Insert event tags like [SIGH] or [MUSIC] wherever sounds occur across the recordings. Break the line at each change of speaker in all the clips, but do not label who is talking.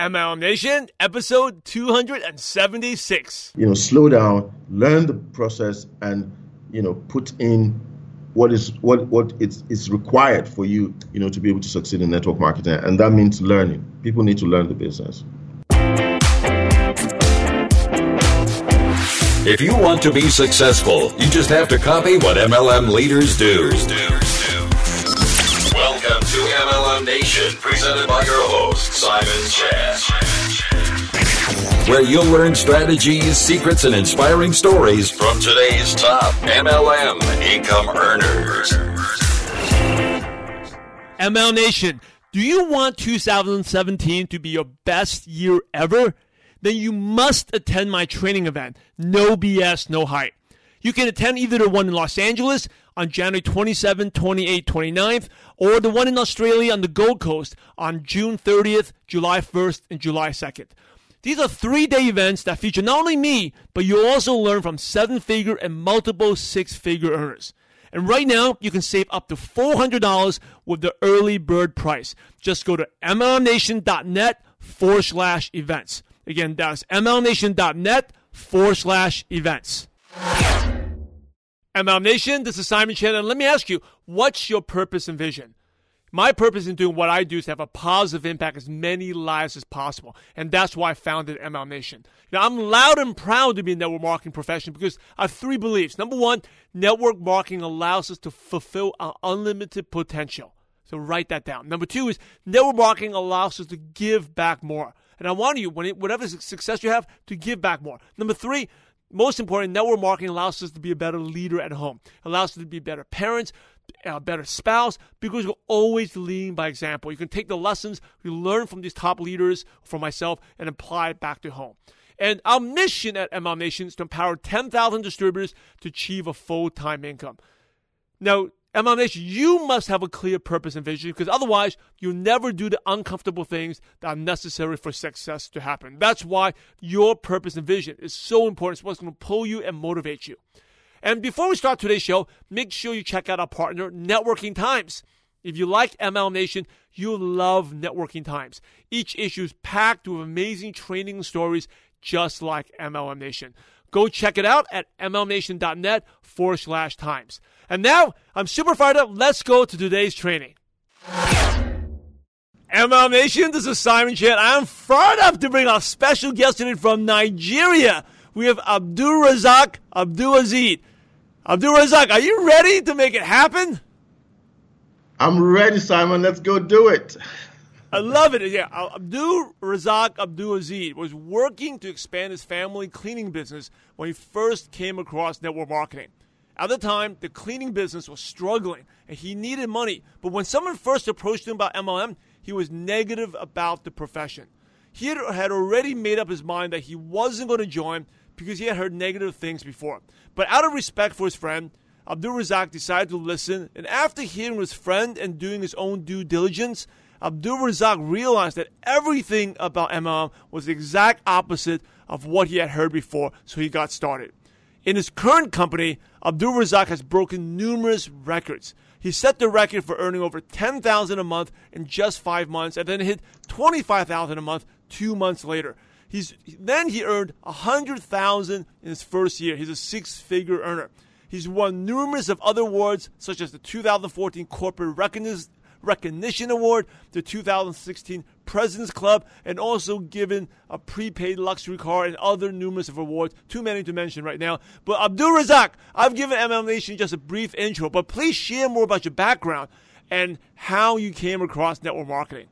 MLM Nation, episode 276.
You know, slow down, learn the process, and you know, put in what is what what is, is required for you, you know, to be able to succeed in network marketing, and that means learning. People need to learn the business.
If you want to be successful, you just have to copy what MLM leaders do. Welcome to MLM Nation, presented by your host, Simon Chan. Where you'll learn strategies, secrets, and inspiring stories from today's top MLM income earners.
MLM Nation, do you want 2017 to be your best year ever? Then you must attend my training event, No BS, No Hype. You can attend either the one in Los Angeles on January 27, 28, 29th, or the one in Australia on the Gold Coast on June 30th, July 1st, and July 2nd. These are three day events that feature not only me, but you'll also learn from seven figure and multiple six figure earners. And right now, you can save up to $400 with the early bird price. Just go to mlmnation.net forward slash events. Again, that's mlmnation.net forward slash events. MLM Nation, this is Simon and let me ask you, what's your purpose and vision? My purpose in doing what I do is to have a positive impact as many lives as possible, and that's why I founded MLM Nation. Now, I'm loud and proud to be in the network marketing profession because I have three beliefs. Number one, network marketing allows us to fulfill our unlimited potential. So write that down. Number two is network marketing allows us to give back more. And I want you, when it, whatever success you have, to give back more. Number three, most important, network marketing allows us to be a better leader at home. allows us to be better parents, a better spouse, because we're always leading by example. You can take the lessons you learn from these top leaders, from myself, and apply it back to home. And our mission at MLM Nation is to empower 10,000 distributors to achieve a full-time income. Now, MLM Nation, you must have a clear purpose and vision because otherwise you'll never do the uncomfortable things that are necessary for success to happen. That's why your purpose and vision is so important. It's what's going to pull you and motivate you. And before we start today's show, make sure you check out our partner, Networking Times. If you like MLM Nation, you'll love Networking Times. Each issue is packed with amazing training stories just like MLM Nation. Go check it out at mlmnation.net forward slash times. And now I'm super fired up. Let's go to today's training. MLM Nation, this is Simon Chan. I'm fired up to bring our special guest today from Nigeria. We have AbdurRazaq Abdul Aziz. AbdurRazaq, are you ready to make it happen?
I'm ready, Simon. Let's go do it.
I love it. Yeah, AbdurRazaq Abdul Aziz was working to expand his family cleaning business when he first came across network marketing. At the time, the cleaning business was struggling and he needed money. But when someone first approached him about MLM, he was negative about the profession. He had already made up his mind that he wasn't going to join because he had heard negative things before. But out of respect for his friend, AbdurRazaq decided to listen, and after hearing his friend and doing his own due diligence, AbdurRazaq realized that everything about MLM was the exact opposite of what he had heard before, so he got started. In his current company, AbdurRazaq has broken numerous records. He set the record for earning over 10000 a month in just five months and then hit 25000 a month two months later. He's, then he earned 100000 in his first year. He's a six-figure earner. He's won numerous of other awards, such as the 2014 Corporate Recognition Award, the 2016 President's Cup, and also given a prepaid luxury car and other numerous of awards. Too many to mention right now. But AbdurRazaq, I've given MLM Nation just a brief intro, but please share more about your background and how you came across network marketing.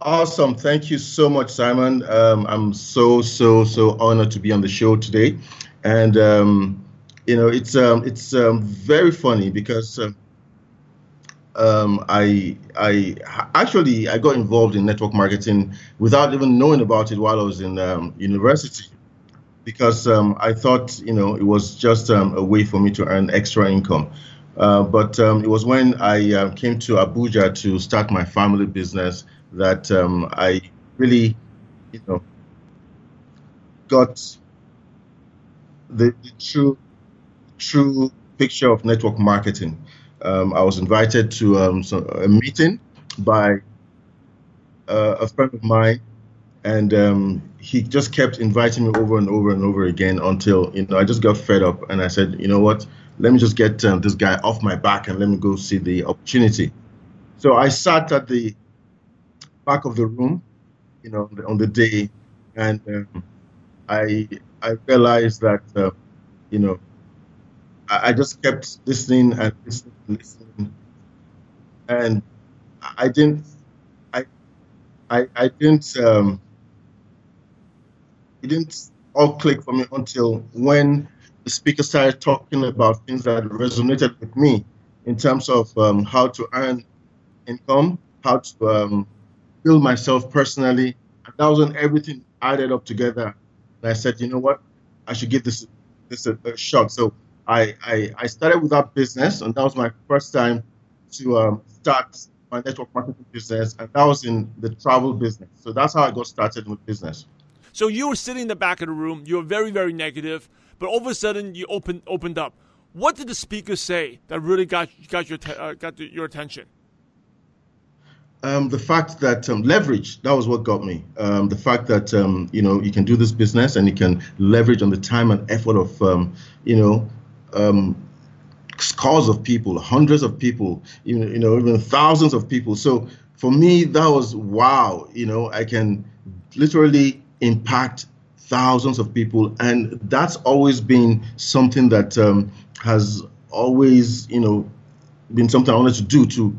Awesome. Thank you so much, Simon. Um, I'm so, so, so honored to be on the show today. And, um, you know, it's, um, it's um, very funny because uh, um, I I actually I got involved in network marketing without even knowing about it while I was in um, university because um, I thought you know it was just um, a way for me to earn extra income. Uh, but um, it was when I uh, came to Abuja to start my family business that I really you know got the, the true true picture of network marketing um, I was invited to um, so a meeting by uh, a friend of mine, and um, he just kept inviting me over and over and over again until you know I just got fed up, and I said, you know what, let me just get um, this guy off my back and let me go see the opportunity. So I sat at the back of the room, you know, on the day, and um, I I realized that uh, you know I, just kept listening and listening and listening, and I didn't I I, I didn't um, it didn't all click for me until when the speaker started talking about things that resonated with me in terms of um, how to earn income, how to um, build myself personally. And that was when everything added up together. And I said, you know what? I should give this this a, a shot. So I, I, I started with that business, and that was my first time to um, start my network marketing business, and that was in the travel business. So that's how I got started with business.
So you were sitting in the back of the room. You were very, very negative, but all of a sudden you opened opened up. What did the speaker say that really got got your uh, got your attention?
Um, the fact that um, leverage that was what got me. Um, the fact that um, you know you can do this business and you can leverage on the time and effort of um, you know um, scores of people, hundreds of people, even you know even thousands of people. So for me, that was wow. You know, I can literally impact thousands of people, and that's always been something that um, has always, you know, been something I wanted to do to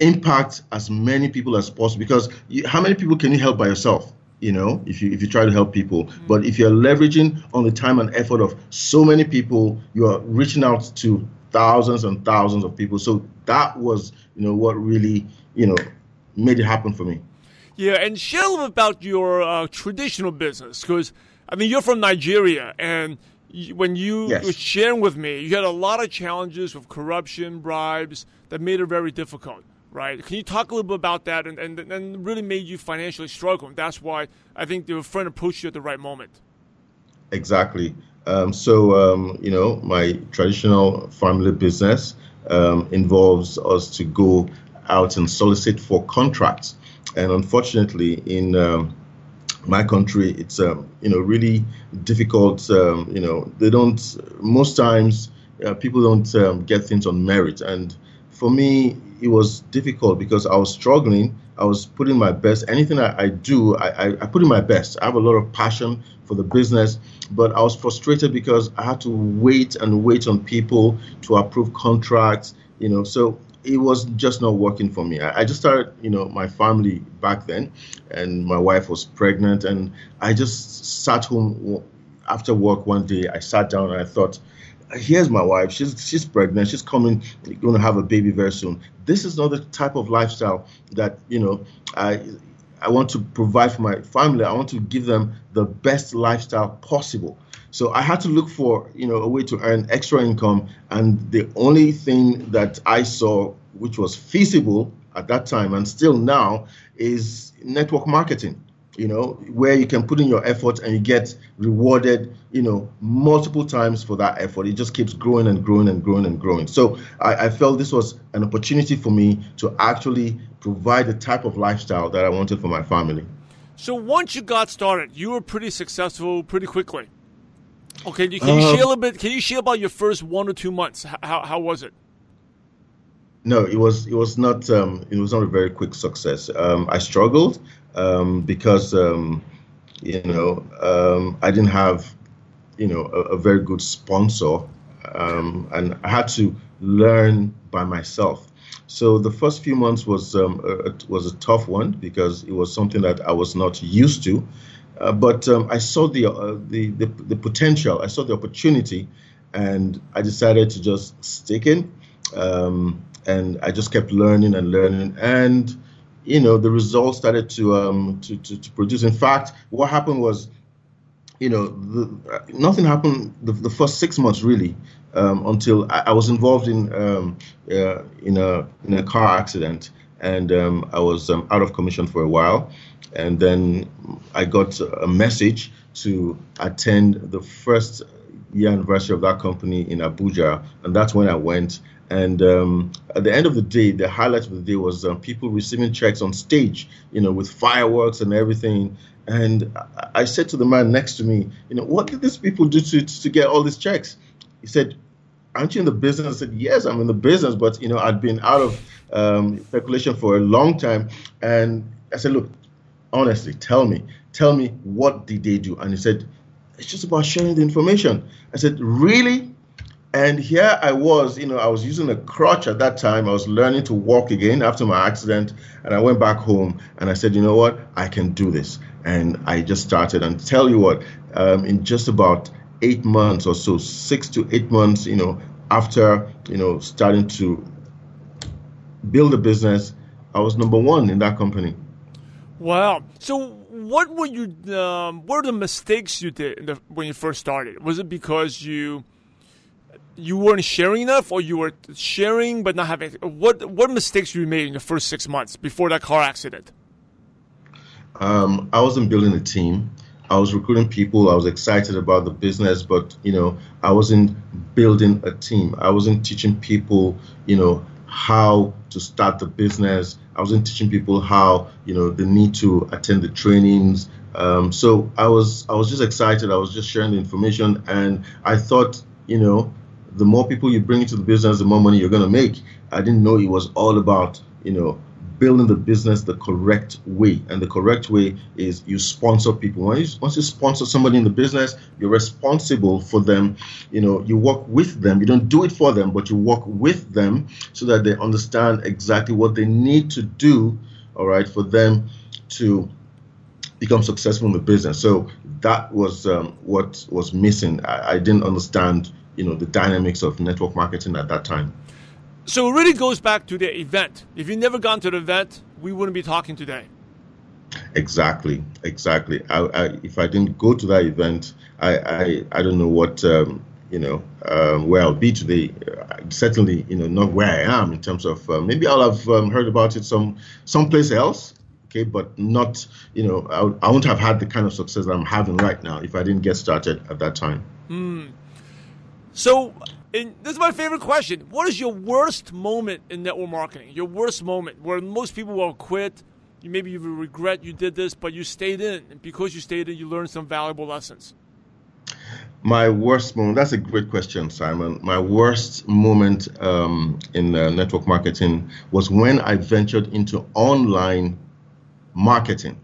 impact as many people as possible. Because you, how many people can you help by yourself? You know, if you if you try to help people, mm-hmm. but if you're leveraging on the time and effort of so many people, you are reaching out to thousands and thousands of people. So that was, you know, what really, you know, made it happen for me.
Yeah, and share a little about your uh, traditional business because I mean you're from Nigeria, and when you yes. were sharing with me, you had a lot of challenges with corruption, bribes that made it very difficult. Right? Can you talk a little bit about that and, and, and really made you financially struggle? And that's why I think your friend approached you at the right moment.
Exactly. Um, so, um, you know, my traditional family business um, involves us to go out and solicit for contracts and unfortunately, in um, my country, it's um, you know really difficult. Um, you know, they don't most times uh, people don't get things on merit, and for me, it was difficult because I was struggling. I was putting my best. Anything I, I do, I, I, I put in my best. I have a lot of passion for the business, but I was frustrated because I had to wait and wait on people to approve contracts. You know, so it was just not working for me. I, I, just started, you know, my family back then, and my wife was pregnant, and I just sat home after work one day. I sat down and I thought, here's my wife. She's she's pregnant. She's coming, going to have a baby very soon. This is not the type of lifestyle that you know I. I want to provide for my family. I want to give them the best lifestyle possible. So I had to look for, you know, a way to earn extra income, and the only thing that I saw which was feasible at that time and still now is network marketing. You know, where you can put in your effort and you get rewarded, you know, multiple times for that effort. It just keeps growing and growing and growing and growing. So I, I felt this was an opportunity for me to actually provide the type of lifestyle that I wanted for my family.
So once you got started, you were pretty successful pretty quickly. Okay, can you, can you um, share a little bit? Can you share about your first one or two months? How how was it?
No, it was it was not um, it was not a very quick success. Um, I struggled um, because um, you know um, I didn't have you know a, a very good sponsor, um, and I had to learn by myself. So the first few months was um, a, was a tough one because it was something that I was not used to. Uh, but um, I saw the, uh, the, the the potential. I saw the opportunity, and I decided to just stick in. And I just kept learning and learning, and you know the results started to um, to, to, to produce. In fact, what happened was, you know, the, nothing happened the, the, first six months really um, until I, I, was involved in um, uh, in a in a car accident, and um, I was um, out of commission for a while, and then I got a message to attend the first year anniversary of that company in Abuja, and that's when I went. And um, at the end of the day, the highlight of the day was um, people receiving checks on stage, you know, with fireworks and everything. And I said to the man next to me, you know, what did these people do to, to get all these checks? He said, aren't you in the business? I said, yes, I'm in the business, but, you know, I'd been out of um, speculation for a long time. And I said, look, honestly, tell me, tell me what did they do? And he said, it's just about sharing the information. I said, really? And here I was, you know, I was using a crutch at that time. I was learning to walk again after my accident. And I went back home and I said, you know what? I can do this. And I just started. And tell you what, um, in just about eight months or so, six to eight months, you know, after, you know, starting to build a business, I was number one in that company.
Wow. So what were you, um, what were the mistakes you did the, when you first started? Was it because you, you weren't sharing enough, or you were sharing but not having? What what mistakes you made in the first six months before that car accident?
Um, I wasn't building a team. I was recruiting people. I was excited about the business, but you know, I wasn't building a team. I wasn't teaching people, you know, how to start the business. I wasn't teaching people how, you know, they need to attend the trainings. Um, so I was, I was just excited. I was just sharing the information, and I thought, you know, the more people you bring into the business, the more money you're going to make. I didn't know it was all about, you know, building the business the correct way. And the correct way is you sponsor people. When you, once you sponsor somebody in the business, you're responsible for them. You know, you work with them. You don't do it for them, but you work with them so that they understand exactly what they need to do, all right, for them to become successful in the business. So that was um, what was missing. I, I didn't understand you know the dynamics of network marketing at that time.
So it really goes back to the event. If you never gone to the event, we wouldn't be talking today.
Exactly, exactly. I, I, if I didn't go to that event, I, I, I don't know what um, you know um, where I'll be today. Uh, certainly, you know, not where I am in terms of uh, maybe I'll have um, heard about it some someplace else. Okay, but not you know I, I won't have had the kind of success that I'm having right now if I didn't get started at that time.
Mm. So, this is my favorite question. What is your worst moment in network marketing? Your worst moment where most people will quit. You maybe you regret you did this, but you stayed in, and because you stayed in, you learned some valuable lessons.
My worst moment. That's a great question, Simon. My worst moment um, in uh, network marketing was when I ventured into online marketing.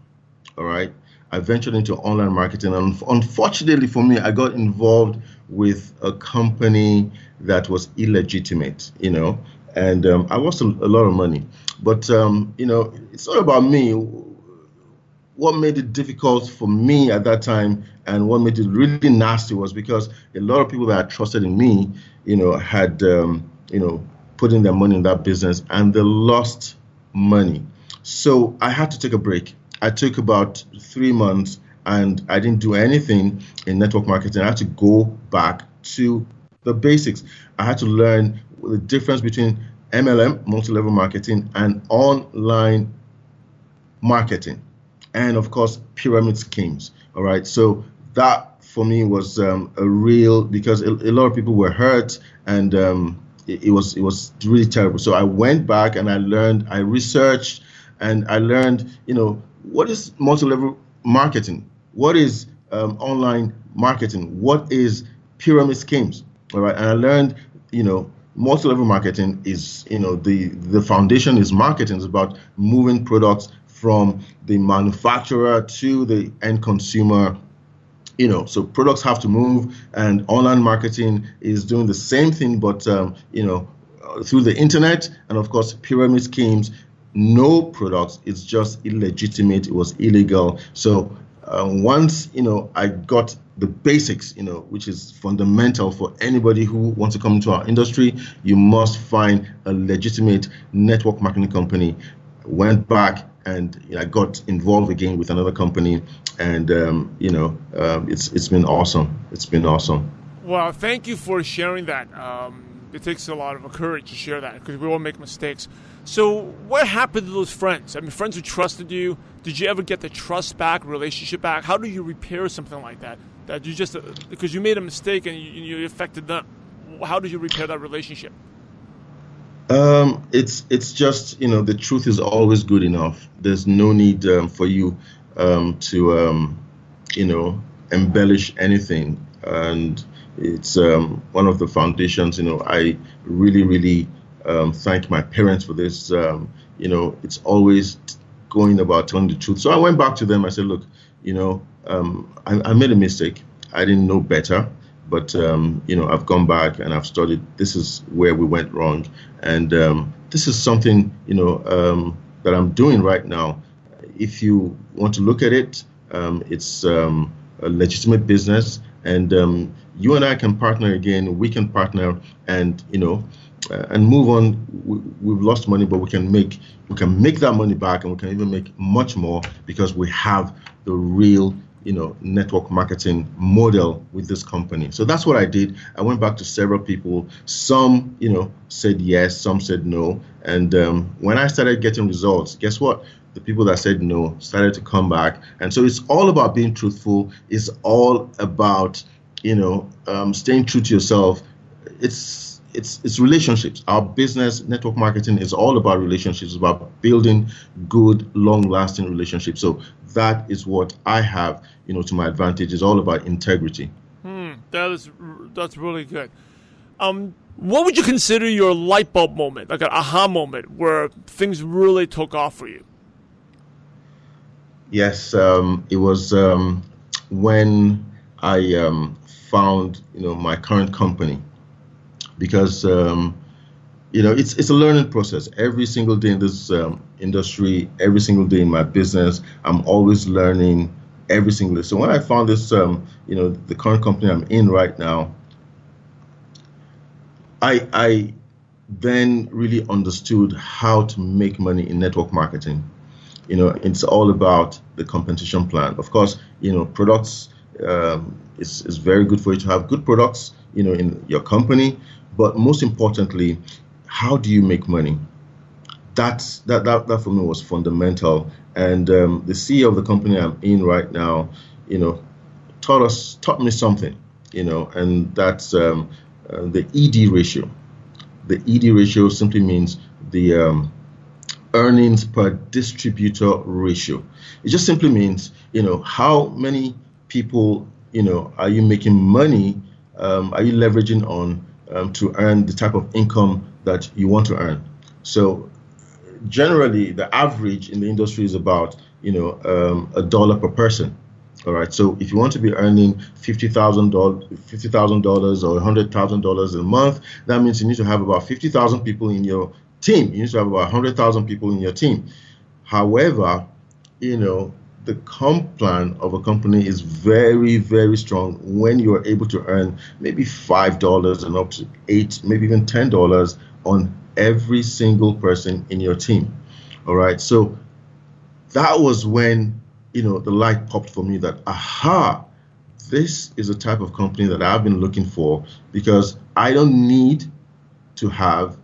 All right. I ventured into online marketing, and unfortunately for me, I got involved with a company that was illegitimate, you know, and um, I lost a, a, lot of money. But um, you know, it's not about me. What made it difficult for me at that time, and what made it really nasty, was because a lot of people that had trusted in me, you know, had um, you know put in their money in that business, and they lost money. So I had to take a break. I took about three months and I didn't do anything in network marketing. I had to go back to the basics. I had to learn the difference between MLM, multi level marketing, and online marketing. And of course, pyramid schemes. All right. So that for me was um, a real because a, a, lot of people were hurt and um, it, it, was it was really terrible. So I went back and I learned, I researched, and I learned, you know, what is multi level marketing? What is um, online marketing, what is pyramid schemes, all right? And I learned, you know, multi-level marketing is, you know, the the foundation is marketing. It's about moving products from the manufacturer to the end consumer you know. So products have to move and online marketing is doing the same thing but um, you know through the internet and of course pyramid schemes. No products it's just illegitimate. It was illegal. So um, once you know I got the basics, you know, which is fundamental for anybody who wants to come into our industry, you must find a legitimate network marketing company. Went back and you know, I got involved again with another company, and um, you know, um, it's it's been awesome. It's been awesome.
Well, thank you for sharing that. Um, it takes a lot of courage to share that because we all make mistakes. So, what happened to those friends? I mean, friends who trusted you. Did you ever get the trust back, relationship back? How do you repair something like that? That you just because you made a mistake and you, you affected them. How did you repair that relationship?
Um, it's it's just you know the truth is always good enough. There's no need um, for you um, to um, you know embellish anything, and it's um, one of the foundations. You know, I really really um, thank my parents for this. you know, it's always going about telling the truth. So I went back to them. I said, look, you know, I, I made a mistake. I didn't know better but um, you know I've gone back and I've studied. This is where we went wrong, and um, this is something you know um, that I'm doing right now. If you want to look at it, um, it's um, a legitimate business, and um, you and I can partner again. We can partner, and you know. Uh, and move on. We, have lost money, but we can make we can make that money back, and we can even make much more because we have the real you know, network marketing model with this company. So that's what I did. I went back to several people. Some, you know, said yes, some said no. And um, when I started getting results, guess what? The people that said no started to come back. And so it's all about being truthful. It's all about, you know, um, staying true to yourself. It's it's it's relationships. Our business network marketing is all about relationships, It's about building good, long-lasting relationships. So that is what I have you know, to my advantage. It's all about integrity.
Hmm, that is that's really good. Um, what would you consider your light bulb moment, like an aha moment, where things really took off for you?
Yes, um, it was um, when I um, found you know my current company because um, you know it's it's a learning process. Every single day in this um, industry, every single day in my business, I'm always learning every single day. So when I found this, um, you know, the current company I'm in right now, I I then really understood how to make money in network marketing. You know, it's all about the compensation plan. Of course, you know, products um, is is very good for you to have good products, you know, in your company. But most importantly, how do you make money? That's that that, that for me was fundamental and um, the CEO of the company I'm in right now, you know, taught us, taught me something, you know, and that's um, uh, the ED ratio. The ED ratio simply means the um, earnings per distributor ratio. It just simply means, you know, how many people, you know, are you making money? Um, are you leveraging on um, to earn the type of income that you want to earn? So generally the average in the industry is about you know um, a dollar per person. All right. So if you want to be earning fifty thousand dollars, fifty thousand dollars, or hundred thousand dollars a month, that means you need to have about fifty thousand people in your team. You need to have about hundred thousand people in your team. However, you know the comp plan of a company is very very strong when you are able to earn maybe five dollars and up to eight, maybe even ten dollars on every single person in your team. All right. So that was when, you know, the light popped for me that, aha, this is a type of company that I've been looking for because I don't need to have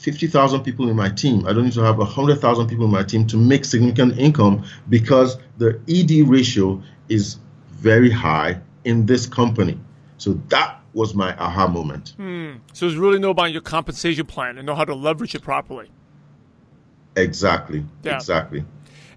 50,000 people in my team. I don't need to have 100,000 people in my team to make significant income because the ED ratio is very high in this company. So that was my aha moment.
Hmm. So it's really know about your compensation plan and know how to leverage it properly.
Exactly. Yeah. Exactly.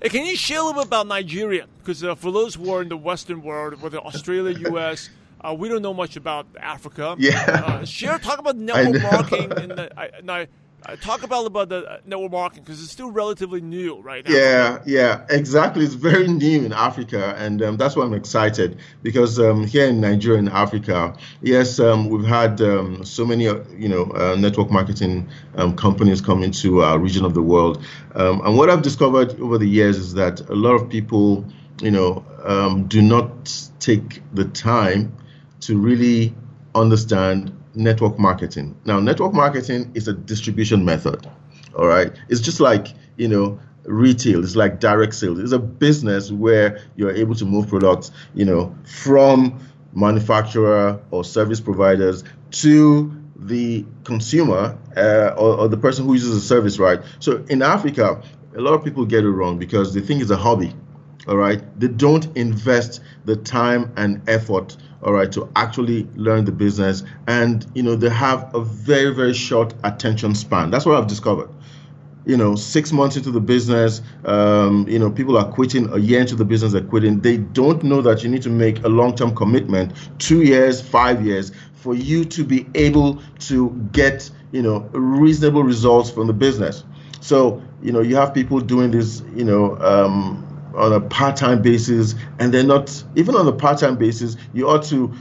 Hey, can you share a little bit about Nigeria? Because uh, for those who are in the Western world, whether Australia, [LAUGHS] U.S., uh, we don't know much about Africa.
Yeah.
Uh, share, talk about [LAUGHS] network marketing. And, the, I, and I, uh, talk about about the uh, network marketing because it's still relatively new right now.
Yeah, yeah, exactly. It's very new in Africa, and um, that's why I'm excited because um, here in Nigeria and Africa, yes, um, we've had um, so many, uh, you know, uh, network marketing um, companies come into our region of the world, um, and what I've discovered over the years is that a lot of people, you know, do not take the time to really understand network marketing. Now, network marketing is a distribution method. All right. It's just like, you know, retail. It's like direct sales. It's a business where you're able to move products, you know, from manufacturer or service providers to the consumer uh, or, or the person who uses the service, right? So in Africa, a lot of people get it wrong because they think it's a hobby. All right, they don't invest the time and effort all right to actually learn the business. And you know they have a very very short attention span. That's what i've discovered. You know six months into the business um, you know people are quitting. A year into the business they're quitting. They don't know that you need to make a long-term commitment two years five years for you to be able to get you know reasonable results from the business. So you know you have people doing this you know um, on a part-time basis and they're not even on a part-time basis you ought to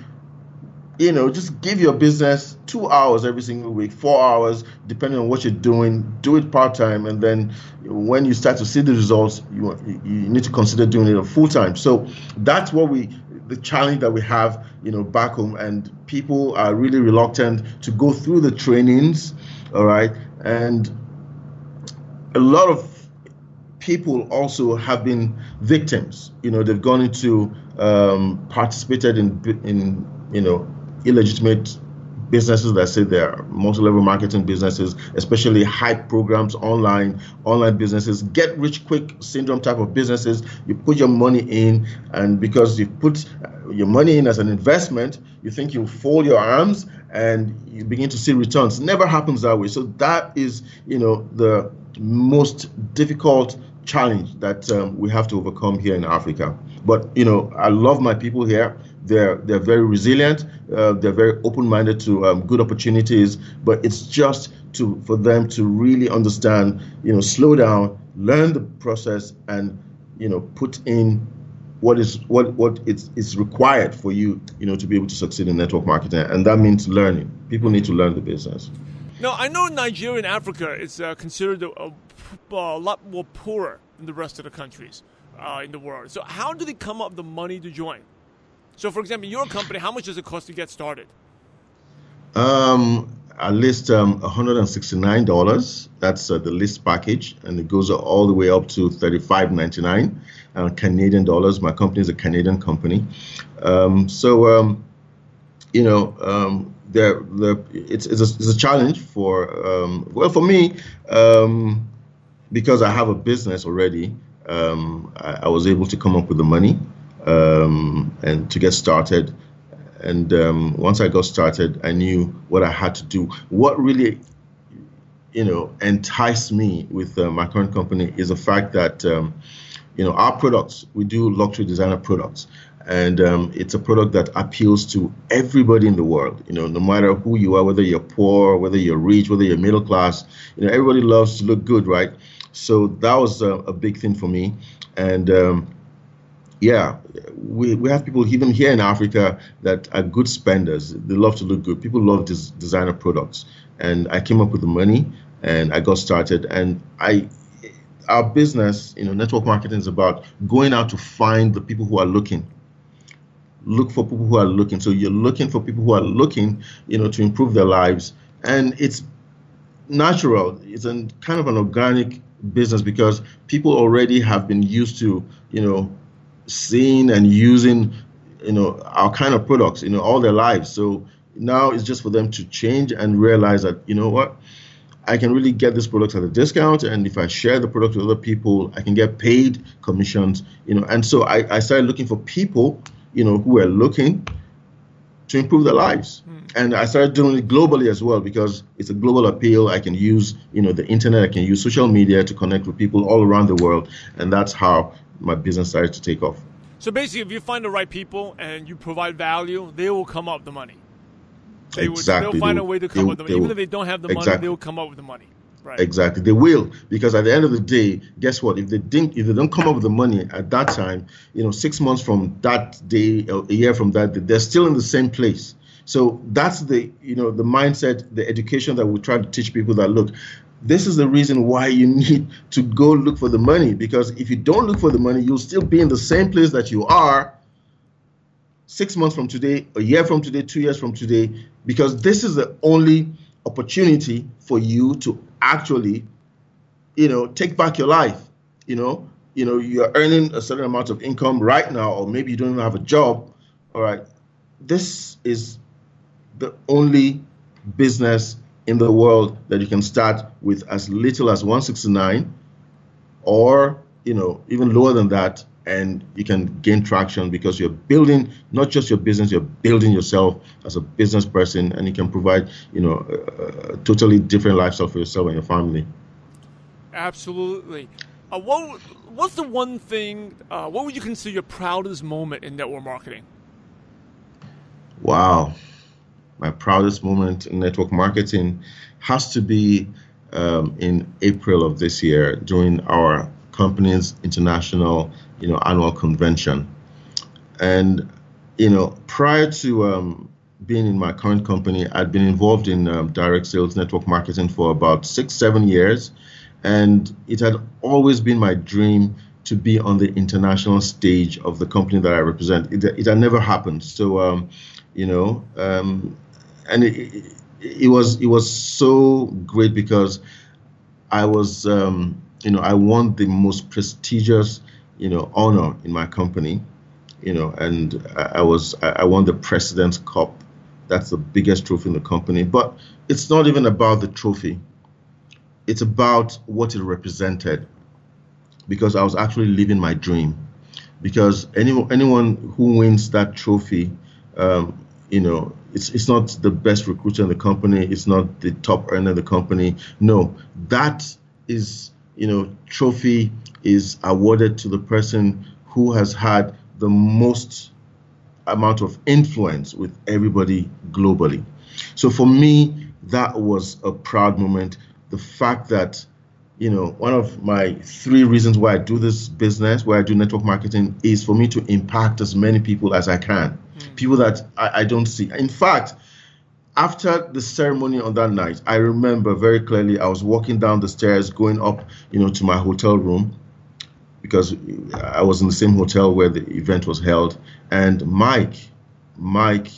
you know just give your business two hours every single week four hours depending on what you're doing do it part-time and then when you start to see the results you, you need to consider doing it full-time. So that's what we the challenge that we have you know back home and people are really reluctant to go through the trainings all right? And a lot of people also have been victims. You know, they've gone into um, participated in in you know illegitimate businesses that say they're multi-level marketing businesses, especially hype programs online, online businesses, get rich quick syndrome type of businesses. You put your money in, and because you put your money in as an investment, you think you fold your arms and you begin to see returns. Never happens that way. So that is, you know, the most difficult challenge that um, we have to overcome here in Africa. But you know, I love my people here. They're they're very resilient. Uh, they're very open-minded to um, good opportunities. But it's just to for them to really understand. You know, slow down, learn the process, and you know, put in what is what what is, is required for you you know to be able to succeed in network marketing and that means learning people need to learn the business
now i know nigeria and africa is uh, considered a, a lot more poorer than the rest of the countries uh, in the world. So how do they come up with the money to join? So, for example, your company, how much does it cost to get started?
Um, at least um, $169. That's uh, the list package, and it goes all the way up to $35.99 uh, Canadian dollars. My company is a Canadian company, um, so um, you know there, it's it's a, it's a challenge for um, well for me. Um, because I have a business already, um, I, I, was able to come up with the money um, and to get started. And um, once I got started, I knew what I had to do. What really, you know, enticed me with uh, my current company is the fact that, um, you know, our products, we do luxury designer products and um, it's a product that appeals to everybody in the world. You know, no matter who you are, whether you're poor, whether you're rich, whether you're middle class, you know, everybody loves to look good, right? So that was a, a big thing for me. And um, yeah, we, we have people even here in Africa that are good spenders. They love to look good. People love this designer products. And I came up with the money and I got started. And I, our business, you know, network marketing is about going out to find the people who are looking. Look for people who are looking. So you're looking for people who are looking, you know, to improve their lives. And it's natural. It's a kind of an organic business because people already have been used to, you know, seeing and using, you know, our kind of products, you know, all their lives. So now it's just for them to change and realize that, you know what, I can really get this product at a discount, and if I share the product with other people, I can get paid commissions, you know. And so I, I started looking for people, you know, who are looking to improve their lives. Mm. And I started doing it globally as well because it's a global appeal. I can use, you know, the internet, I can use social media to connect with people all around the world, and that's how my business started to take off.
So basically, if you find the right people and you provide value, they will come up with the money. They
exactly.
Will, they'll find a way to come up with the money. Even if they don't have the money, they will come up with the money. Right.
Exactly, they will because at the end of the day, guess what? If they didn't, if they don't come up with the money at that time, you know, six months from that day, a year from that, they're still in the same place. So that's the you know the mindset, the education that we try to teach people that look, this is the reason why you [LAUGHS] need to go look for the money because if you don't look for the money, you'll still be in the same place that you are six months from today, a year from today, two years from today, because this is the only opportunity for you to actually, you know, take back your life. You know, you know, you're earning a certain amount of income right now, or maybe you don't even have a job. All right, this is the only business in the world that you can start with as little as 169 or you know even lower than that and you can gain traction because you're building not just your business you're building yourself as a business person and you can provide you know a, a totally different lifestyle for yourself and your family.
Absolutely. Uh, what what's the one thing uh, what would you consider your proudest moment in network marketing?
Wow. My proudest moment in network marketing has to be um, in April of this year during our company's international, you know, annual convention. And you know, prior to um, being in my current company, I'd been involved in um, direct sales network marketing for about six, seven years, and it had always been my dream to be on the international stage of the company that I represent. It, it had never happened. So, um, you know, um, and it, it, was it was so great because I was um, you know I won the most prestigious you know honor in my company, you know, and I, I was I won the President's Cup. That's the biggest trophy in the company, but it's not even about the trophy. It's about what it represented, because I was actually living my dream. Because anyone anyone who wins that trophy, um, you know, it's it's not the best recruiter in the company. It's not the top earner in the company. No, that is you know trophy is awarded to the person who has had the most amount of influence with everybody globally. So for me, that was a proud moment. The fact that you know, one of my three reasons why I do this business, why I do network marketing, is for me to impact as many people as I can. Mm. People that I, I don't see. In fact, after the ceremony on that night, I remember very clearly I was walking down the stairs going up, you know, to my hotel room because I was in the same hotel where the event was held. And Mike, Mike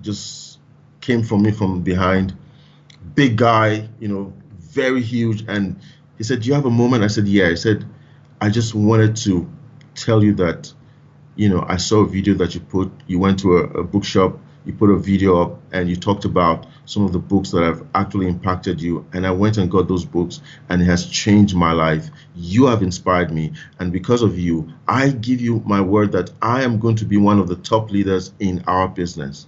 just came from me from behind, big guy, you know, very huge. And he said, Do you have a moment? I said, Yeah. He said, I just wanted to tell you that you know, I saw a video that you put, you went to a, a bookshop, you put a video up, and you talked about some of the books that have actually impacted you. And I went and got those books, and it has changed my life. You have inspired me. And because of you, I give you my word that I am going to be one of the top leaders in our business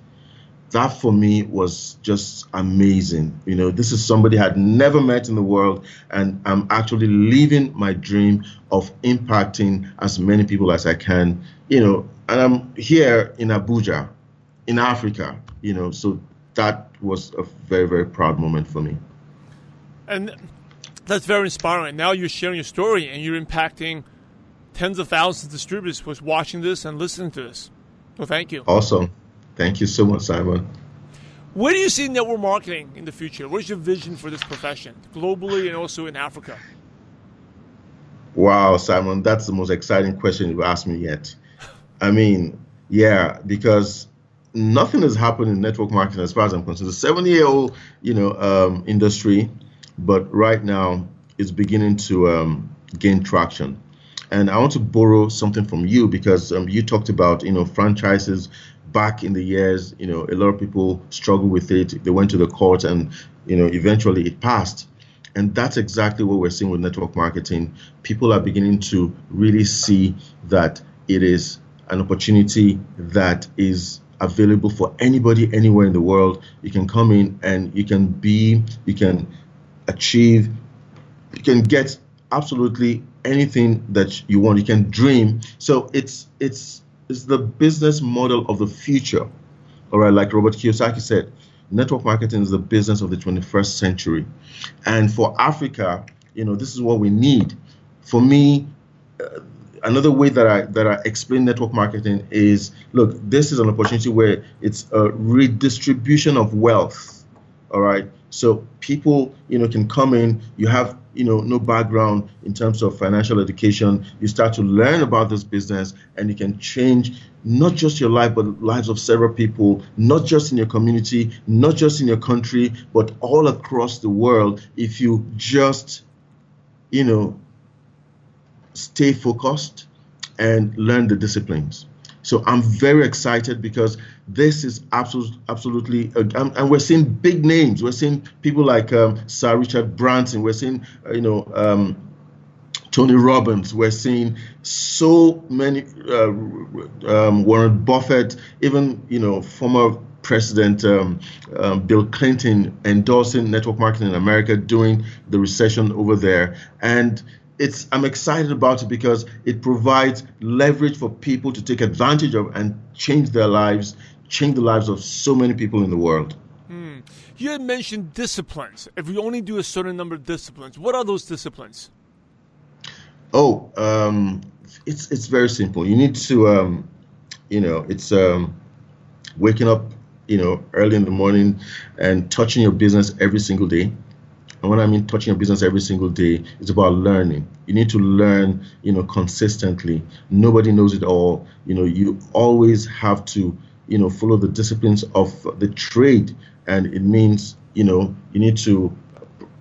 that for me was just amazing. You know, this is somebody I had never met in the world, and I'm actually living my dream of impacting as many people as I can. You know, and I'm here in Abuja, in Africa. You know, so that was a very very proud moment for me.
And that's very inspiring. Now you're sharing your story, and you're impacting tens of thousands of distributors who's watching this and listening to this. Well, thank you.
Awesome. Thank you so much, Simon.
Where do you see network marketing in the future? What's your vision for this profession, globally and also in Africa?
Wow, Simon, that's the most exciting question you've asked me yet. I mean, yeah, because nothing has happened in network marketing as far as I'm concerned. It's a seven-year-old, you know, um, industry, but right now it's beginning to um, gain traction. And I want to borrow something from you because um, you talked about, you know, franchises back in the years, you know, a lot of people struggled with it. They went to the court and, you know, eventually it passed. And that's exactly what we're seeing with network marketing. People are beginning to really see that it is an opportunity that is available for anybody anywhere in the world. You can come in and you can be, you can achieve, you can get absolutely anything that you want. You can dream. So it's it's it's the business model of the future. All right, like Robert Kiyosaki said, network marketing is the business of the 21st century. And for Africa, you know, this is what we need. For me, uh, another way that I that I explain network marketing is look, this is an opportunity where it's a redistribution of wealth. All right. So people, you know, can come in, you have you know no background in terms of financial education you start to learn about this business and you can change not just your life but lives of several people not just in your community not just in your country but all across the world if you just you know stay focused and learn the disciplines So I'm very excited because this is absolutely, absolutely, uh, and we're seeing big names. We're seeing people like um, Sir Richard Branson. We're seeing, uh, you know, um, Tony Robbins. We're seeing so many uh, um, Warren Buffett, even you know former President um, um, Bill Clinton endorsing network marketing in America during the recession over there, and it's I'm excited about it because it provides leverage for people to take advantage of and change their lives, change the lives of so many people in the world.
Mm. You had mentioned disciplines. If we only do a certain number of disciplines, what are those disciplines?
Oh, um, it's it's very simple. You need to, um, you know, it's um, waking up, you know, early in the morning and touching your business every single day. And when I mean touching your business every single day, it's about learning. You need to learn, you know, consistently. Nobody knows it all. You know, you always have to, you know, follow the disciplines of the trade, and it means, you know, you need to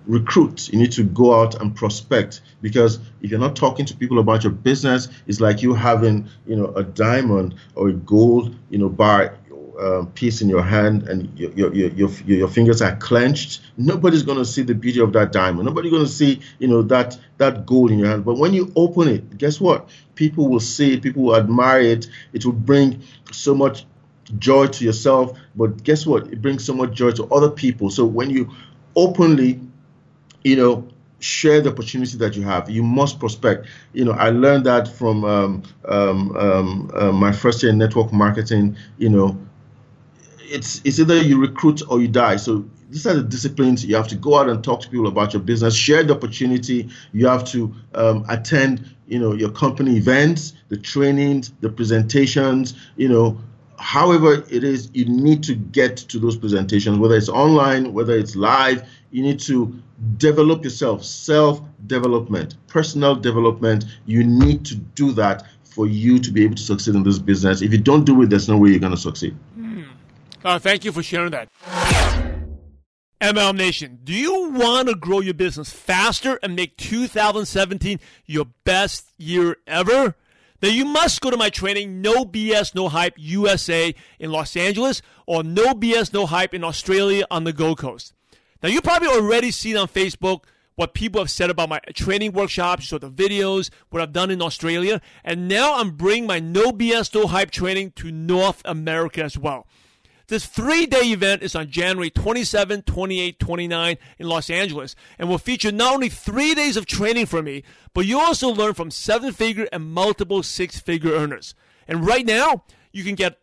recruit you need to go out and prospect because if you're not talking to people about your business it's like you having you know a diamond or a gold you know bar uh, piece in your hand and your, your, your, your, your fingers are clenched nobody's going to see the beauty of that diamond nobody's going to see you know that that gold in your hand but when you open it guess what people will see it people will admire it it will bring so much joy to yourself but guess what it brings so much joy to other people so when you openly you know, share the opportunity that you have. You must prospect. You know, I learned that from um, um, um, uh, my first year in network marketing. You know, it's it's either you recruit or you die. So these are the disciplines you have to go out and talk to people about your business. Share the opportunity. You have to um, attend. You know, your company events, the trainings, the presentations. You know, however it is, you need to get to those presentations, whether it's online, whether it's live. You need to develop yourself, self development, personal development. You need to do that for you to be able to succeed in this business. If you don't do it, there's no way you're going to succeed.
Uh, thank you for sharing that. MLM Nation, do you want to grow your business faster and make 2017 your best year ever? Then you must go to my training, No BS, No Hype USA in Los Angeles or No BS, No Hype in Australia on the Gold Coast. Now, you probably already seen on Facebook what people have said about my training workshops, saw the videos, what I've done in Australia, and now I'm bringing my No BS, No Hype training to North America as well. This three day event is on January 27, 28, 29 in Los Angeles and will feature not only three days of training for me, but you also learn from seven figure and multiple six figure earners. And right now, you can get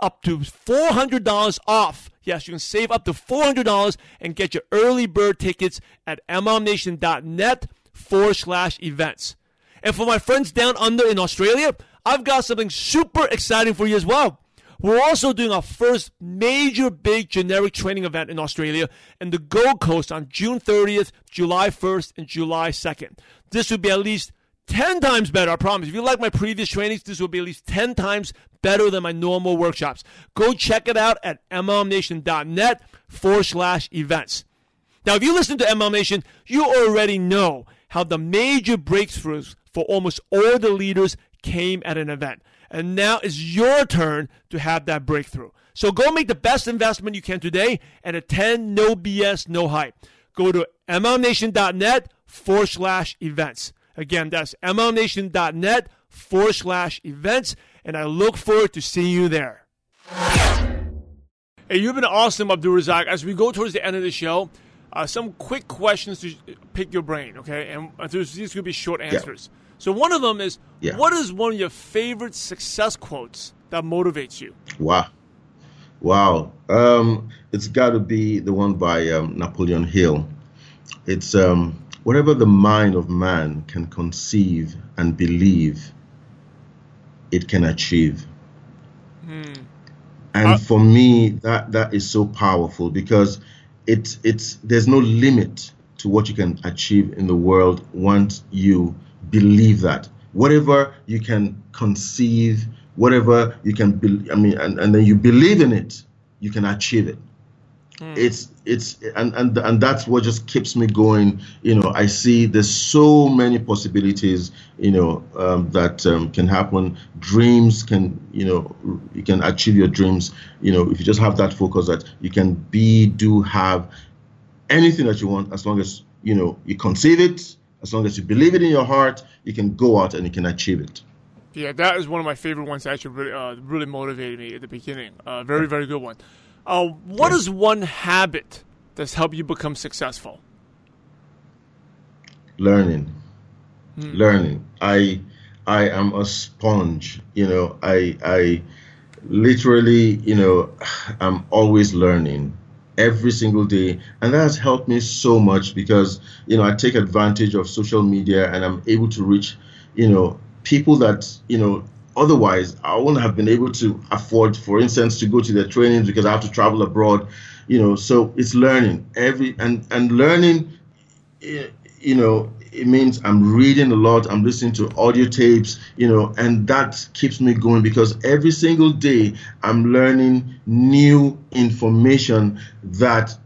up to $400 off. Yes, you can save up to $400 and get your early bird tickets at mlmnation.net forward slash events. And for my friends down under in Australia, I've got something super exciting for you as well. We're also doing our first major big generic training event in Australia in the Gold Coast on June 30th, July 1st, and July 2nd. This would be at least 10 times better, I promise. If you like my previous trainings, this will be at least 10 times better than my normal workshops. Go check it out at mlmnation.net forward slash events. Now, if you listen to MLM Nation, you already know how the major breakthroughs for almost all the leaders came at an event. And now it's your turn to have that breakthrough. So go make the best investment you can today and attend No BS, No Hype. Go to mlmnation.net forward slash events. Again, that's mlmnation.net forward slash events. And I look forward to seeing you there. Hey, you've been awesome, AbdurRazaq. As we go towards the end of the show, uh, some quick questions to pick your brain, okay? And these could be short answers. Yeah. So one of them is, yeah. what is one of your favorite success quotes that motivates you?
Wow. Wow. Um, it's got to be the one by um, Napoleon Hill. It's um, whatever the mind of man can conceive and believe, it can achieve. Hmm. And uh, for me, that that is so powerful because it's it's there's no limit to what you can achieve in the world once you believe that. Whatever you can conceive, whatever you can, be, I mean, and, and then you believe in it, you can achieve it. Mm. It's it's and, and and that's what just keeps me going. You know, I see there's so many possibilities. You know, um, that um, can happen. Dreams can you know you can achieve your dreams. You know, if you just have that focus that you can be, do, have anything that you want as long as you know you conceive it. As long as you believe it in your heart, you can go out and you can achieve it.
Yeah, that is one of my favorite ones. That actually really, uh, really motivated me at the beginning. Uh, very, very good one. Uh, what yeah. is one habit that's helped you become successful?
Learning. Hmm. Learning. I I am a sponge. You know, I I literally, you know, [SIGHS] I'm always learning every single day and that has helped me so much because you know i take advantage of social media and i'm able to reach you know people that you know otherwise I wouldn't have been able to afford, for instance, to go to their trainings because I have to travel abroad. You know, so it's learning every and and learning. Eh, you know, it means I'm reading a lot. I'm listening to audio tapes. You know, and that keeps me going because every single day I'm learning new information that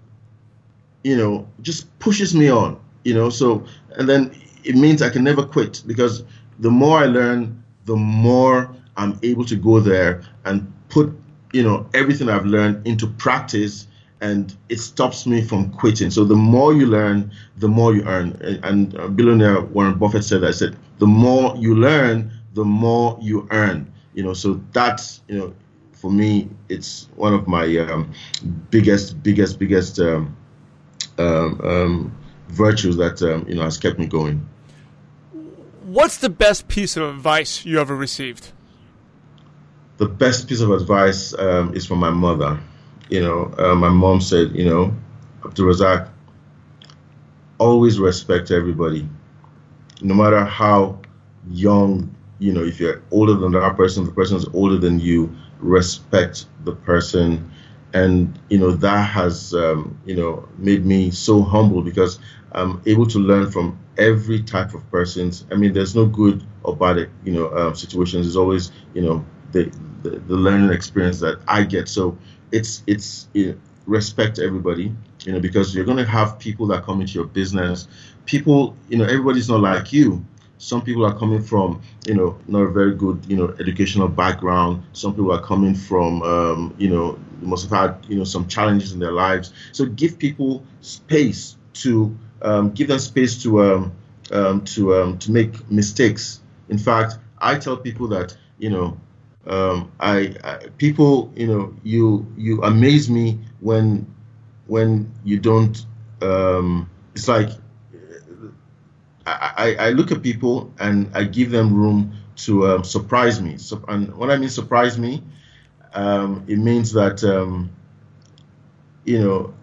you know just pushes me on. You know, so and then it means I can never quit because the more I learn, the more I'm able to go there and put, you know, everything I've learned into practice and it stops me from quitting. So the more you learn, the more you earn. And, and billionaire Warren Buffett said, I said, the more you learn, the more you earn. You know, so that's, you know, for me, it's one of my um, biggest, biggest, biggest um, um, um virtues that, um, you know, has kept me going.
What's the best piece of advice you ever received?
The best piece of advice um, is from my mother. You know, uh, my mom said, you know, AbdurRazaq, always respect everybody, no matter how young. You know, if you're older than that person, the person is older than you. Respect the person, and you know that has um, you know made me so humble because I'm able to learn from every type of persons. I mean, there's no good or bad, you know, um, situations. There's always, you know, the, the, the learning experience that I get. So it's it's know, respect everybody, you know, because you're going to have people that come into your business. People, you know, everybody's not like you. Some people are coming from, you know, not a very good, you know, educational background. Some people are coming from, um, you know, must have had, you know, some challenges in their lives. So give people space to um, give them space to um, um, to um, to make mistakes. In fact, I tell people that you know um, I, I, people you know you you amaze me when when you don't. Um, it's like I, I look at people and I give them room to um, surprise me. So, and when I mean surprise me, um, it means that um, you know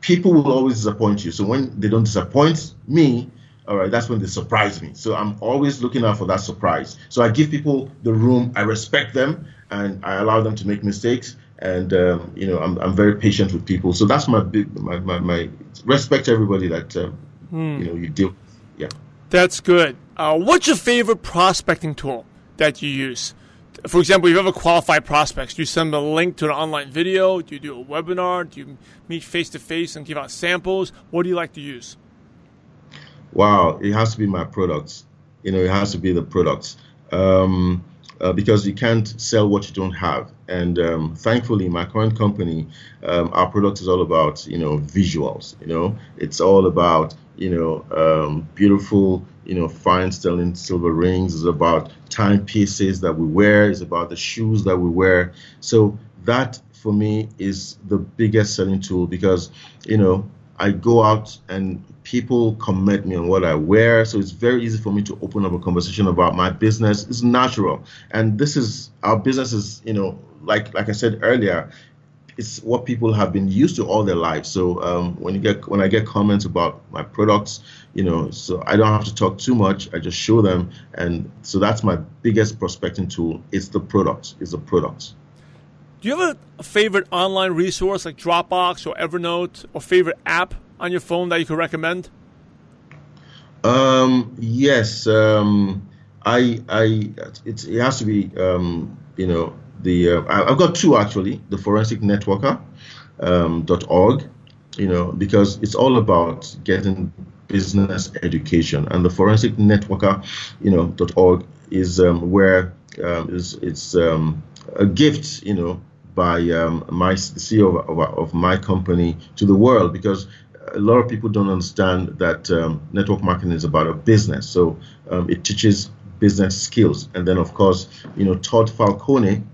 people will always disappoint you. So when they don't disappoint me, all right, that's when they surprise me. So I'm always looking out for that surprise. So I give people the room, I respect them, and I allow them to make mistakes. And um, you know, I'm, I'm very patient with people. So that's my big my my, my respect everybody that um, hmm. you know you deal. Yeah,
that's good. Uh, what's your favorite prospecting tool that you use? for example, if you have a qualified prospects, do you send them a link to an online video? Do you do a webinar? Do you meet face to face and give out samples? What do you like to use?
Wow, it has to be my products. You know, it has to be the products um, uh, because you can't sell what you don't have. And um, thankfully, my current company, um, our product is all about you know visuals. You know, it's all about you know um, beautiful you know, fine sterling silver rings. It's about timepieces that we wear. It's about the shoes that we wear. So that for me is the biggest selling tool because, you know, I go out and people comment me on what I wear. So it's very easy for me to open up a conversation about my business. It's natural. And this is our business is, you know, like like I said earlier, it's what people have been used to all their lives. So um, when you get when I get comments about my products, you know, so I don't have to talk too much. I just show them, and so that's my biggest prospecting tool. It's the products. It's the products.
Do you have a favorite online resource like Dropbox or Evernote or favorite app on your phone that you could recommend?
Um, yes. Um, I I it, has to be um, you know the uh, I've got two actually. The Forensic Networker um, .org you know, because it's all about getting business education, and the forensic networker, you know, .org is um, where um, is it's a gift, you know, by um, my CEO of, of, my company to the world because a lot of people don't understand that um, network marketing is about a business. So um, it teaches business skills, and then of course, you know, Todd Falcone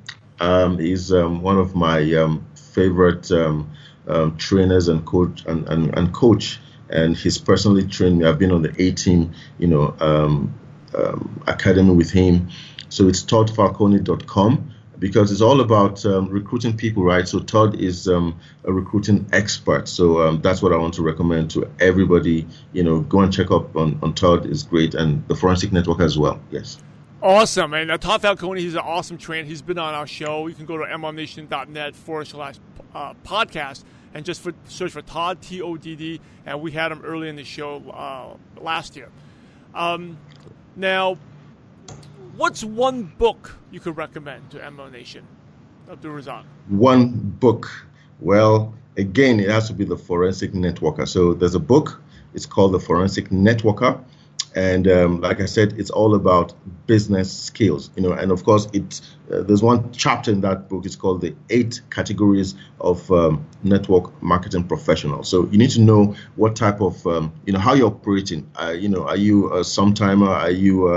um, is um, one of my um, favorite trainers and coach and, and, and coach and he's personally trained me. I've been on the A team, you know, academy with him. So it's toddfalcone.com because it's all about um, recruiting people, right? So Todd is um, a recruiting expert. So um, that's what I want to recommend to everybody. You know, go and check up on, on Todd is great and the Forensic Network as well. Yes.
Awesome. And uh, Todd Falcone, he's an awesome trainer. He's been on our show. You can go to mlmnation.net forward slash uh, podcast and just for, search for Todd T O D D, and we had him early in the show uh, last year. Um, now, what's one book you could recommend to MLM Nation, AbdurRazaq?
One book. Well, again, it has to be the Forensic Networker. So there's a book. It's called the Forensic Networker and um, like I said, it's all about business skills, you know. And of course, it uh, there's one chapter in that book. It's called the eight categories of um, network marketing professionals. So you need to know what type of, um, you know, how you're operating. Uh, you know, are you a sometimer? Are you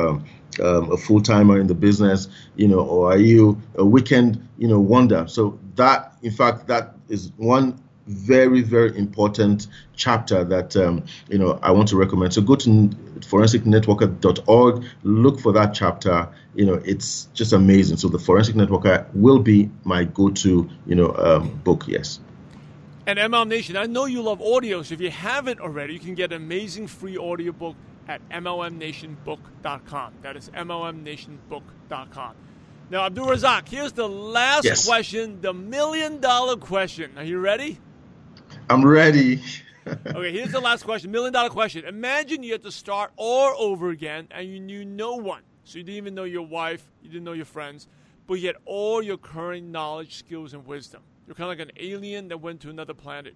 um, a full timer in the business? You know, or are you a weekend, you know, wonder? So that, in fact, that is one very very important chapter that um, you know I want to recommend. So go to forensicnetworker.org, look for that chapter. You know it's just amazing. So the Forensic Networker will be my go-to you know um, book. Yes.
And MLM Nation, I know you love audio, so if you haven't already, you can get an amazing free audiobook at MLMNationBook.com. That is MLMNationBook.com. Now, AbdurRazaq, here's the last yes. question, the million dollar question. Are you ready?
I'm ready. [LAUGHS]
okay, here's the last question. Million dollar question. Imagine you had to start all over again and you knew no one. So you didn't even know your wife, you didn't know your friends, but you had all your current knowledge, skills, and wisdom. You're kind of like an alien that went to another planet.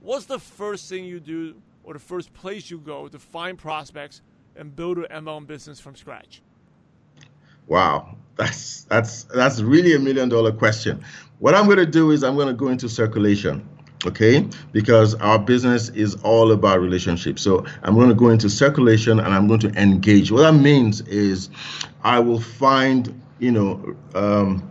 What's the first thing you do or the first place you go to find prospects and build an MLM business from scratch?
Wow, that's that's that's really a million dollar question. What I'm going to do is I'm going to go into circulation okay? Because our business is all about relationships. So i'm going to go into circulation and i'm going to engage. What that means is i will find you know um,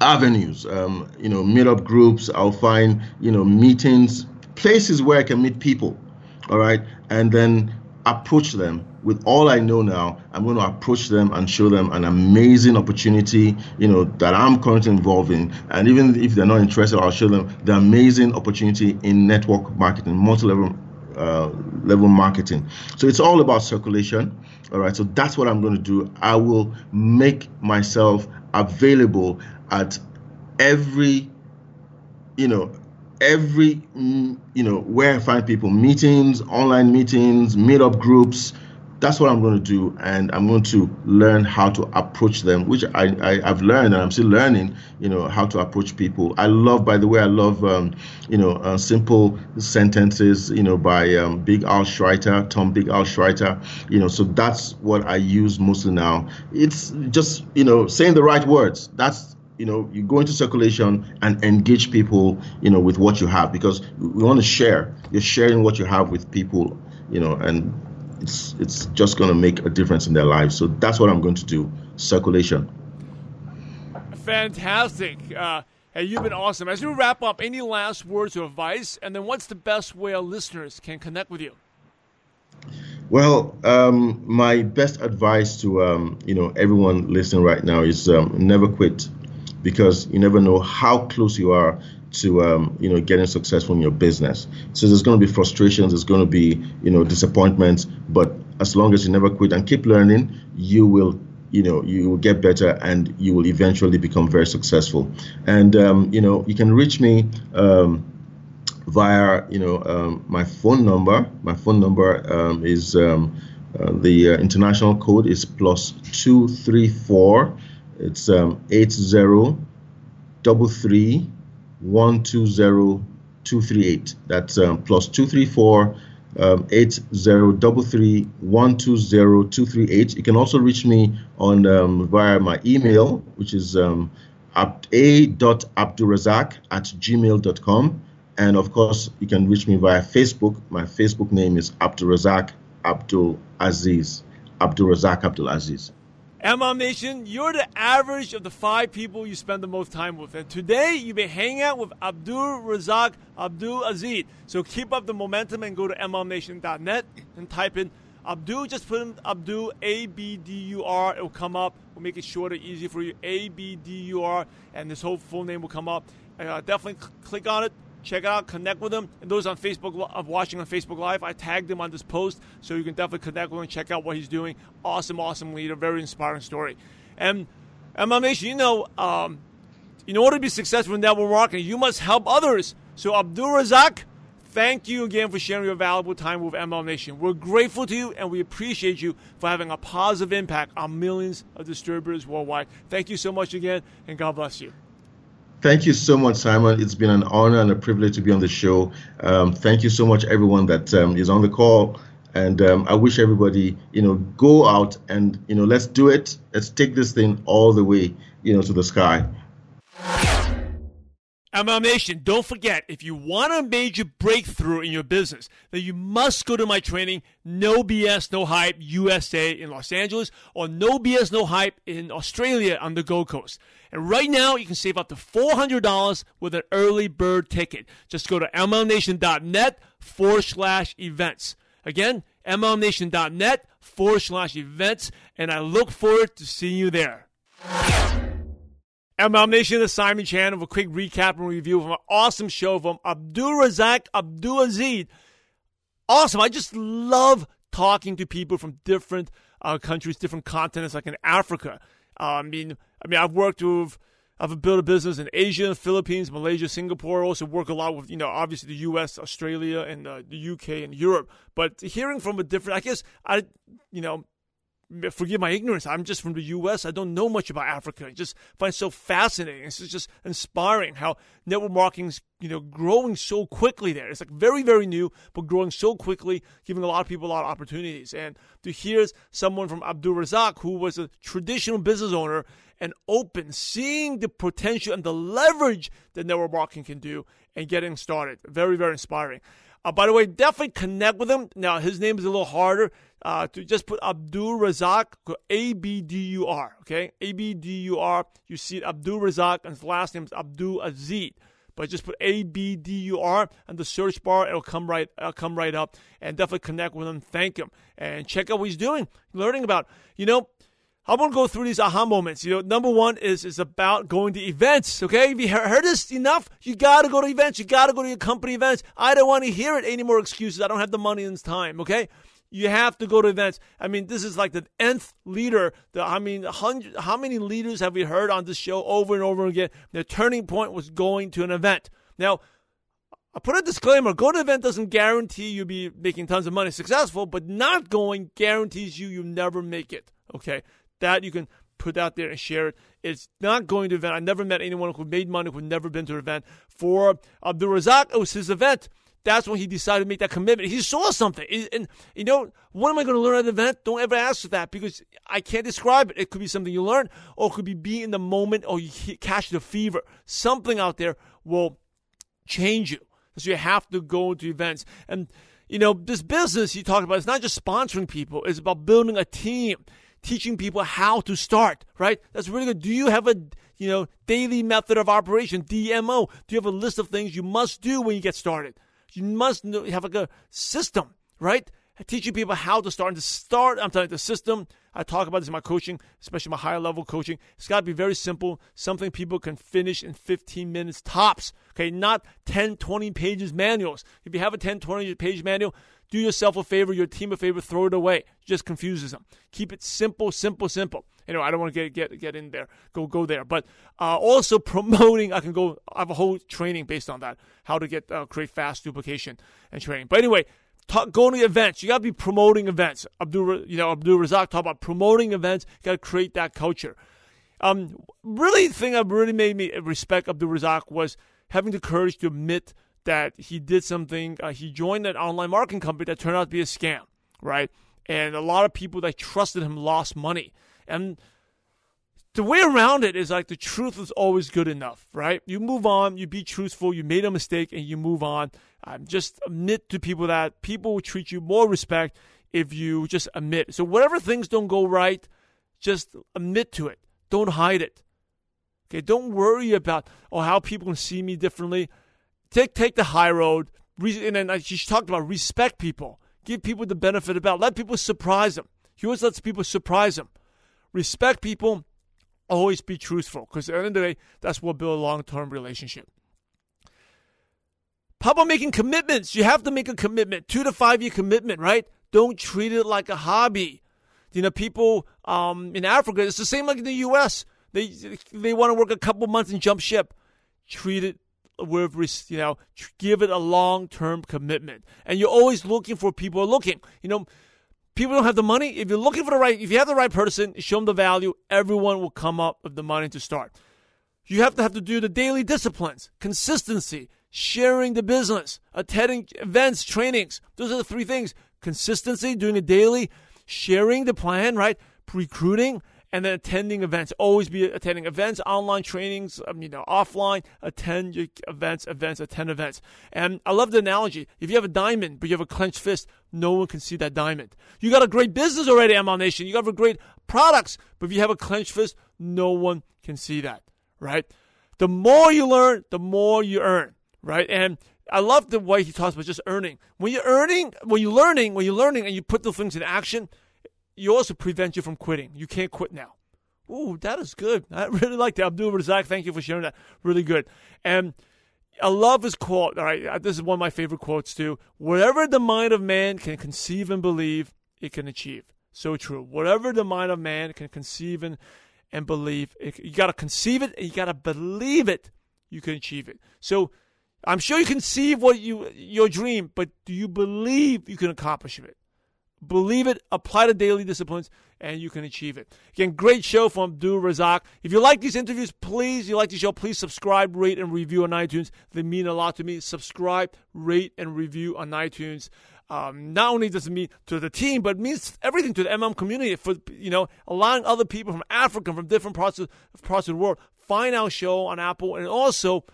avenues um, you know meetup groups. I'll find you know meetings places where i can meet people all right and then approach them with all I know now, I'm going to approach them and show them an amazing opportunity, you know, that I'm currently involved in. And even if they're not interested, I'll show them the amazing opportunity in network marketing, multi-level uh, level marketing. So it's all about circulation. All right. So that's what I'm going to do. I will make myself available at every, you know, every, mm, you know, where I find people, meetings, online meetings, meetup groups, that's what I'm going to do, and I'm going to learn how to approach them, which I, I have learned and I'm still learning. You know how to approach people. I love, by the way, I love um, you know uh, simple sentences. You know by um, Big Al Schreiter, Tom Big Al Schreiter. You know, so that's what I use mostly now. It's just you know saying the right words. That's you know you go into circulation and engage people you know with what you have because we want to share you're sharing what you have with people you know and it's it's just going to make a difference in their lives. So that's what I'm going to do. Circulation.
Fantastic. Uh, hey, you've been awesome. As we wrap up, any last words of advice, and then what's the best way our listeners can connect with you?
Well, um, my best advice to um, you know everyone listening right now is um, never quit, because you never know how close you are to um, you know getting successful in your business. So there's going to be frustrations, there's going to be you know disappointments, but as long as you never quit and keep learning, you will you know you will get better and you will eventually become very successful. And um, you know you can reach me. Um, via you know um, my phone number my phone number um, is um, uh, the uh, international code is plus two three four it's eight zero double three 120 238. That's um, plus 234 um, 8033 You can also reach me on um, via my email, which is um, a.abdulrazak at gmail.com. And of course, you can reach me via Facebook. My Facebook name is AbdurRazaq Abdul Aziz. AbdurRazaq Abdul Aziz.
MLM Nation, you're the average of the five people you spend the most time with. And today, you've been hanging out with AbdurRazaq Abdul Aziz. So keep up the momentum and go to MLMNation.net and type in Abdul. Just put in Abdul, A B D U R. It'll come up. We'll make it shorter, easy for you. A B D U R. And this whole full name will come up. Uh, definitely cl- click on it check it out, connect with them. And those on Facebook of watching on Facebook Live, I tagged him on this post, so you can definitely connect with him, check out what he's doing. Awesome, awesome leader, very inspiring story. And and MLM Nation, you know, um, in order to be successful in network marketing, you must help others. So AbdurRazaq, thank you again for sharing your valuable time with MLM Nation. We're grateful to you and we appreciate you for having a positive impact on millions of distributors worldwide. Thank you so much again, and God bless you.
Thank you so much, Simon. It's been an honor and a privilege to be on the show. Um, thank you so much, everyone that um, is on the call. And um, I wish everybody, you know, go out and, you know, let's do it. Let's take this thing all the way, you know, to the sky.
MLM Nation, don't forget, if you want a major breakthrough in your business, then you must go to my training, No BS, No Hype USA in Los Angeles, or No BS, No Hype in Australia on the Gold Coast. And right now, you can save up to $400 with an early bird ticket. Just go to MLMNation.net forward slash events. Again, MLMNation.net forward slash events, and I look forward to seeing you there. MLM Nation, the Simon Chan, a quick recap and review of an awesome show from AbdurRazaq Abdul Aziz. Awesome. I just love talking to people from different uh, countries, different continents, like in Africa. Uh, I mean, I mean, I've worked with, I've built a business in Asia, Philippines, Malaysia, Singapore. Also work a lot with, you know, obviously the U.S., Australia, and uh, the U.K. and Europe. But hearing from a different, I guess I, you know, forgive my ignorance. I'm just from the U.S. I don't know much about Africa. I just find it so fascinating. It's just inspiring how network marketing's you know growing so quickly there. It's like very very new, but growing so quickly, giving a lot of people a lot of opportunities. And to hear someone from AbdurRazaq, who was a traditional business owner and open, seeing the potential and the leverage that network marketing can do, and getting started, very very inspiring. Uh, by the way, definitely connect with him. Now his name is a little harder uh, to just put AbdurRazaq, A B D U R, okay? A B D U R. You see AbdurRazaq, and his last name is Abdul-Aziz. But just put A B D U R and the search bar; it'll come right, it'll come right up. And definitely connect with him, thank him, and check out what he's doing, learning about. You know, I want to go through these aha moments. You know, number one is is about going to events. Okay, if you heard this enough, you got to go to events. You got to go to your company events. I don't want to hear it any more excuses. I don't have the money and time. Okay, you have to go to events. I mean, this is like the nth leader. The, I mean, hundred, how many leaders have we heard on this show over and over again? Their turning point was going to an event. Now, I put a disclaimer: going to an event doesn't guarantee you'll be making tons of money, successful, but not going guarantees you you never make it. Okay, that you can put out there and share it. It's not going to event. I never met anyone who made money who never been to an event. For AbdurRazaq, it was his event that's when he decided to make that commitment. He saw something. And, you know, what am I going to learn at the event? Don't ever ask for that because I can't describe it. It could be something you learn or it could be be in the moment or you catch the fever. Something out there will change you. So you have to go to events. And, you know, this business you talked about, it's not just sponsoring people. It's about building a team, teaching people how to start, right? That's really good. Do you have a, you know, daily method of operation, DMO? Do you have a list of things you must do when you get started? You must have like a system, right? Teaching people how to start and to start. I'm telling you, the system. I talk about this in my coaching, especially my higher level coaching. It's got to be very simple, something people can finish in 15 minutes tops. Okay, not 10, 20 pages manuals. If you have a 10, 20 page manual, do yourself a favor, your team a favor, throw it away. It just confuses them. Keep it simple, simple, simple. Anyway, I don't want to get get get in there. Go go there. But uh, also [LAUGHS] promoting, I can go. I have a whole training based on that. How to get uh, create fast duplication and training. But anyway, talk, going to events. You got to be promoting events. Abdul, you know, AbdurRazaq talk about promoting events. You got to create that culture. Um, really, the thing that really made me respect AbdurRazaq was having the courage to admit that he did something. Uh, he joined an online marketing company that turned out to be a scam, right? And a lot of people that trusted him lost money. And the way around it is like the truth is always good enough, right? You move on, you be truthful, you made a mistake, and you move on. Um, just admit to people that people will treat you more respect if you just admit. So whatever things don't go right, just admit to it. Don't hide it. Okay, don't worry about oh how people can see me differently. Take take the high road. And then she talked about respect people, give people the benefit of about, let people surprise them. He always lets people surprise them. Respect people always be truthful because at the end of the day, that's what build a long term relationship. How about making commitments? You have to make a commitment, two to five year commitment, right? Don't treat it like a hobby. You know, people um, in Africa, it's the same like in the U.S. They they want to work a couple months and jump ship. Treat it with you know, give it a long term commitment. And you're always looking for people looking. You know, people don't have the money. If you're looking for the right, if you have the right person, show them the value, everyone will come up with the money to start. You have to have to do the daily disciplines, consistency, sharing the business, attending events, trainings. Those are the three things. Consistency, doing it daily, sharing the plan, right? Recruiting, and then attending events. Always be attending events, online trainings, um, you know, offline. Attend your events, events, attend events. And I love the analogy. If you have a diamond, but you have a clenched fist, no one can see that diamond. You got a great business already, MLM Nation. You got a great products, but if you have a clenched fist, no one can see that, right? The more you learn, the more you earn, right? And I love the way he talks about just earning. When you're earning, when you're learning, when you're learning and you put the things in action, you also prevent you from quitting. You can't quit now. Ooh, that is good. [LAUGHS] I really like that. AbdurRazaq, thank you for sharing that. Really good. And I love his quote. All right, uh, this is one of my favorite quotes too. Whatever the mind of man can conceive and believe, it can achieve. So true. Whatever the mind of man can conceive and, and believe, it, you got to conceive it and you got to believe it. You can achieve it. So I'm sure you conceive what you your dream, but do you believe you can accomplish it? Believe it, apply the daily disciplines, and you can achieve it. Again, great show from AbdurRazaq. If you like these interviews, please, you like the show, please subscribe, rate, and review on iTunes. They mean a lot to me. Subscribe, rate, and review on iTunes. Um, not only does it mean to the team, but it means everything to the MM community for you know allowing other people from Africa, from different parts of parts of the world, find our show on Apple, and also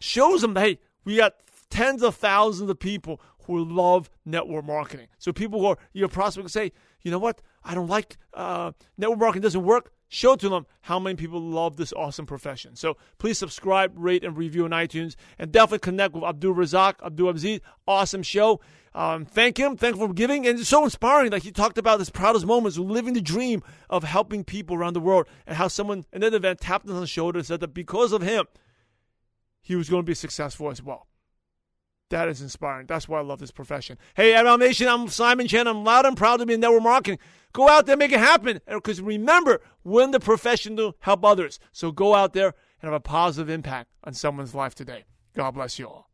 shows them, that, hey, we got tens of thousands of people who love network marketing. So people who are your prospects say, you know what, I don't like uh, network marketing doesn't work. Show to them how many people love this awesome profession. So please subscribe, rate, and review on iTunes, and definitely connect with AbdurRazaq, Abdul Aziz. Awesome show. Um, thank him. Thank him for giving, and it's so inspiring. Like he talked about his proudest moments, living the dream of helping people around the world, and how someone in that event tapped him on the shoulder and said that because of him, he was going to be successful as well. That is inspiring. That's why I love this profession. Hey, MLM Nation, I'm Simon Chan. I'm loud and proud to be in network marketing. Go out there, make it happen. Uh, because remember, we're in the profession to help others. So go out there and have a positive impact on someone's life today. God bless you all.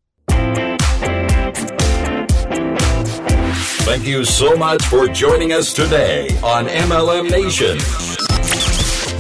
Thank you so much for joining us today on MLM Nation.